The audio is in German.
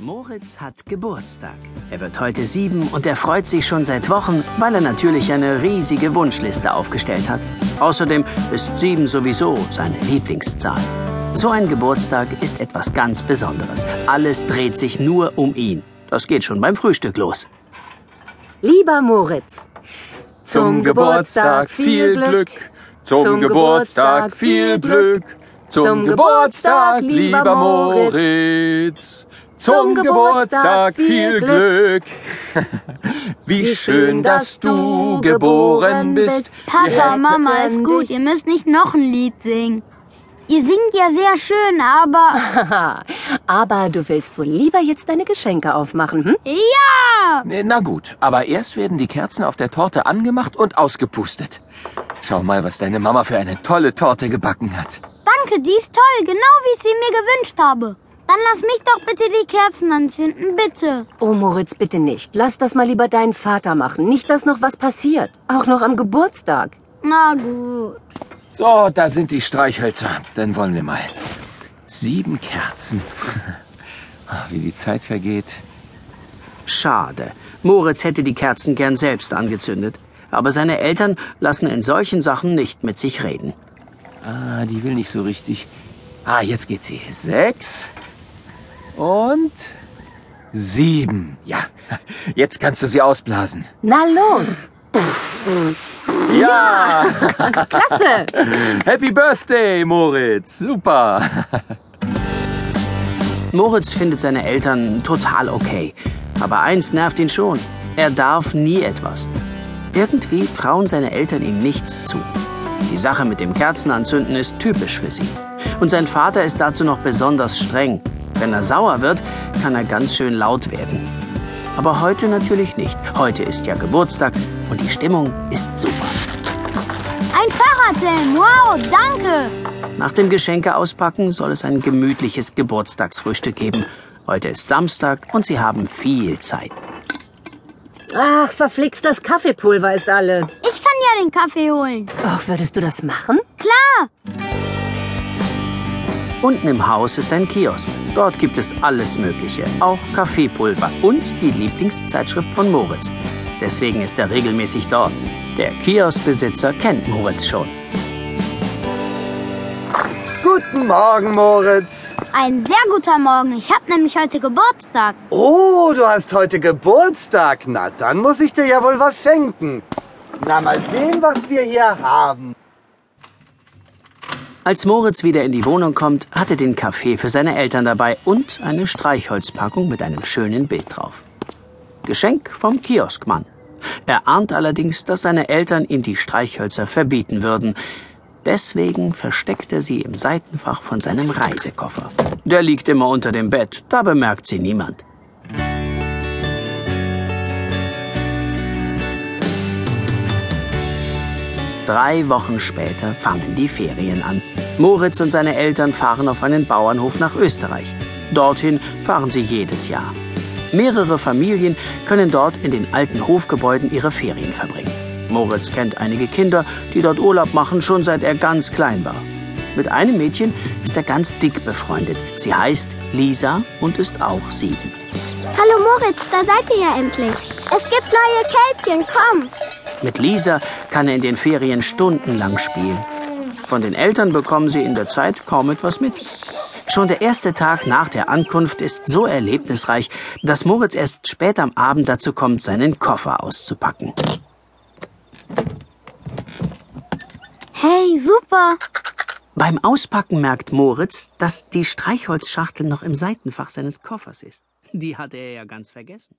Moritz hat Geburtstag. Er wird heute sieben und er freut sich schon seit Wochen, weil er natürlich eine riesige Wunschliste aufgestellt hat. Außerdem ist sieben sowieso seine Lieblingszahl. So ein Geburtstag ist etwas ganz Besonderes. Alles dreht sich nur um ihn. Das geht schon beim Frühstück los. Lieber Moritz, zum Geburtstag viel Glück, zum Geburtstag viel Glück, zum Geburtstag, lieber Moritz. Zum Geburtstag viel Glück. Wie schön, dass du geboren bist. Papa, Mama, ist gut. Ihr müsst nicht noch ein Lied singen. Ihr singt ja sehr schön, aber... aber du willst wohl lieber jetzt deine Geschenke aufmachen, hm? Ja! Na gut, aber erst werden die Kerzen auf der Torte angemacht und ausgepustet. Schau mal, was deine Mama für eine tolle Torte gebacken hat. Danke, die ist toll, genau wie ich sie mir gewünscht habe. Dann lass mich doch bitte die Kerzen anzünden, bitte. Oh, Moritz, bitte nicht. Lass das mal lieber deinen Vater machen. Nicht, dass noch was passiert. Auch noch am Geburtstag. Na gut. So, da sind die Streichhölzer. Dann wollen wir mal. Sieben Kerzen. Wie die Zeit vergeht. Schade. Moritz hätte die Kerzen gern selbst angezündet. Aber seine Eltern lassen in solchen Sachen nicht mit sich reden. Ah, die will nicht so richtig. Ah, jetzt geht sie. Sechs, und sieben. Ja, jetzt kannst du sie ausblasen. Na los! Ja! Klasse! Happy Birthday, Moritz! Super! Moritz findet seine Eltern total okay. Aber eins nervt ihn schon. Er darf nie etwas. Irgendwie trauen seine Eltern ihm nichts zu. Die Sache mit dem Kerzenanzünden ist typisch für sie. Und sein Vater ist dazu noch besonders streng. Wenn er sauer wird, kann er ganz schön laut werden. Aber heute natürlich nicht. Heute ist ja Geburtstag und die Stimmung ist super. Ein Fahrradhelm, wow, danke. Nach dem Geschenke auspacken soll es ein gemütliches Geburtstagsfrühstück geben. Heute ist Samstag und sie haben viel Zeit. Ach, verflixt, das Kaffeepulver ist alle. Ich kann ja den Kaffee holen. Ach, würdest du das machen? Klar. Unten im Haus ist ein Kiosk. Dort gibt es alles Mögliche, auch Kaffeepulver und die Lieblingszeitschrift von Moritz. Deswegen ist er regelmäßig dort. Der Kioskbesitzer kennt Moritz schon. Guten Morgen, Moritz. Ein sehr guter Morgen. Ich habe nämlich heute Geburtstag. Oh, du hast heute Geburtstag. Na, dann muss ich dir ja wohl was schenken. Na, mal sehen, was wir hier haben. Als Moritz wieder in die Wohnung kommt, hat er den Kaffee für seine Eltern dabei und eine Streichholzpackung mit einem schönen Bild drauf. Geschenk vom Kioskmann. Er ahnt allerdings, dass seine Eltern ihm die Streichhölzer verbieten würden. Deswegen versteckt er sie im Seitenfach von seinem Reisekoffer. Der liegt immer unter dem Bett, da bemerkt sie niemand. Drei Wochen später fangen die Ferien an. Moritz und seine Eltern fahren auf einen Bauernhof nach Österreich. Dorthin fahren sie jedes Jahr. Mehrere Familien können dort in den alten Hofgebäuden ihre Ferien verbringen. Moritz kennt einige Kinder, die dort Urlaub machen, schon seit er ganz klein war. Mit einem Mädchen ist er ganz dick befreundet. Sie heißt Lisa und ist auch sieben. Hallo Moritz, da seid ihr ja endlich. Es gibt neue Kälbchen, komm. Mit Lisa kann er in den Ferien stundenlang spielen. Von den Eltern bekommen sie in der Zeit kaum etwas mit. Schon der erste Tag nach der Ankunft ist so erlebnisreich, dass Moritz erst spät am Abend dazu kommt, seinen Koffer auszupacken. Hey, super. Beim Auspacken merkt Moritz, dass die Streichholzschachtel noch im Seitenfach seines Koffers ist. Die hatte er ja ganz vergessen.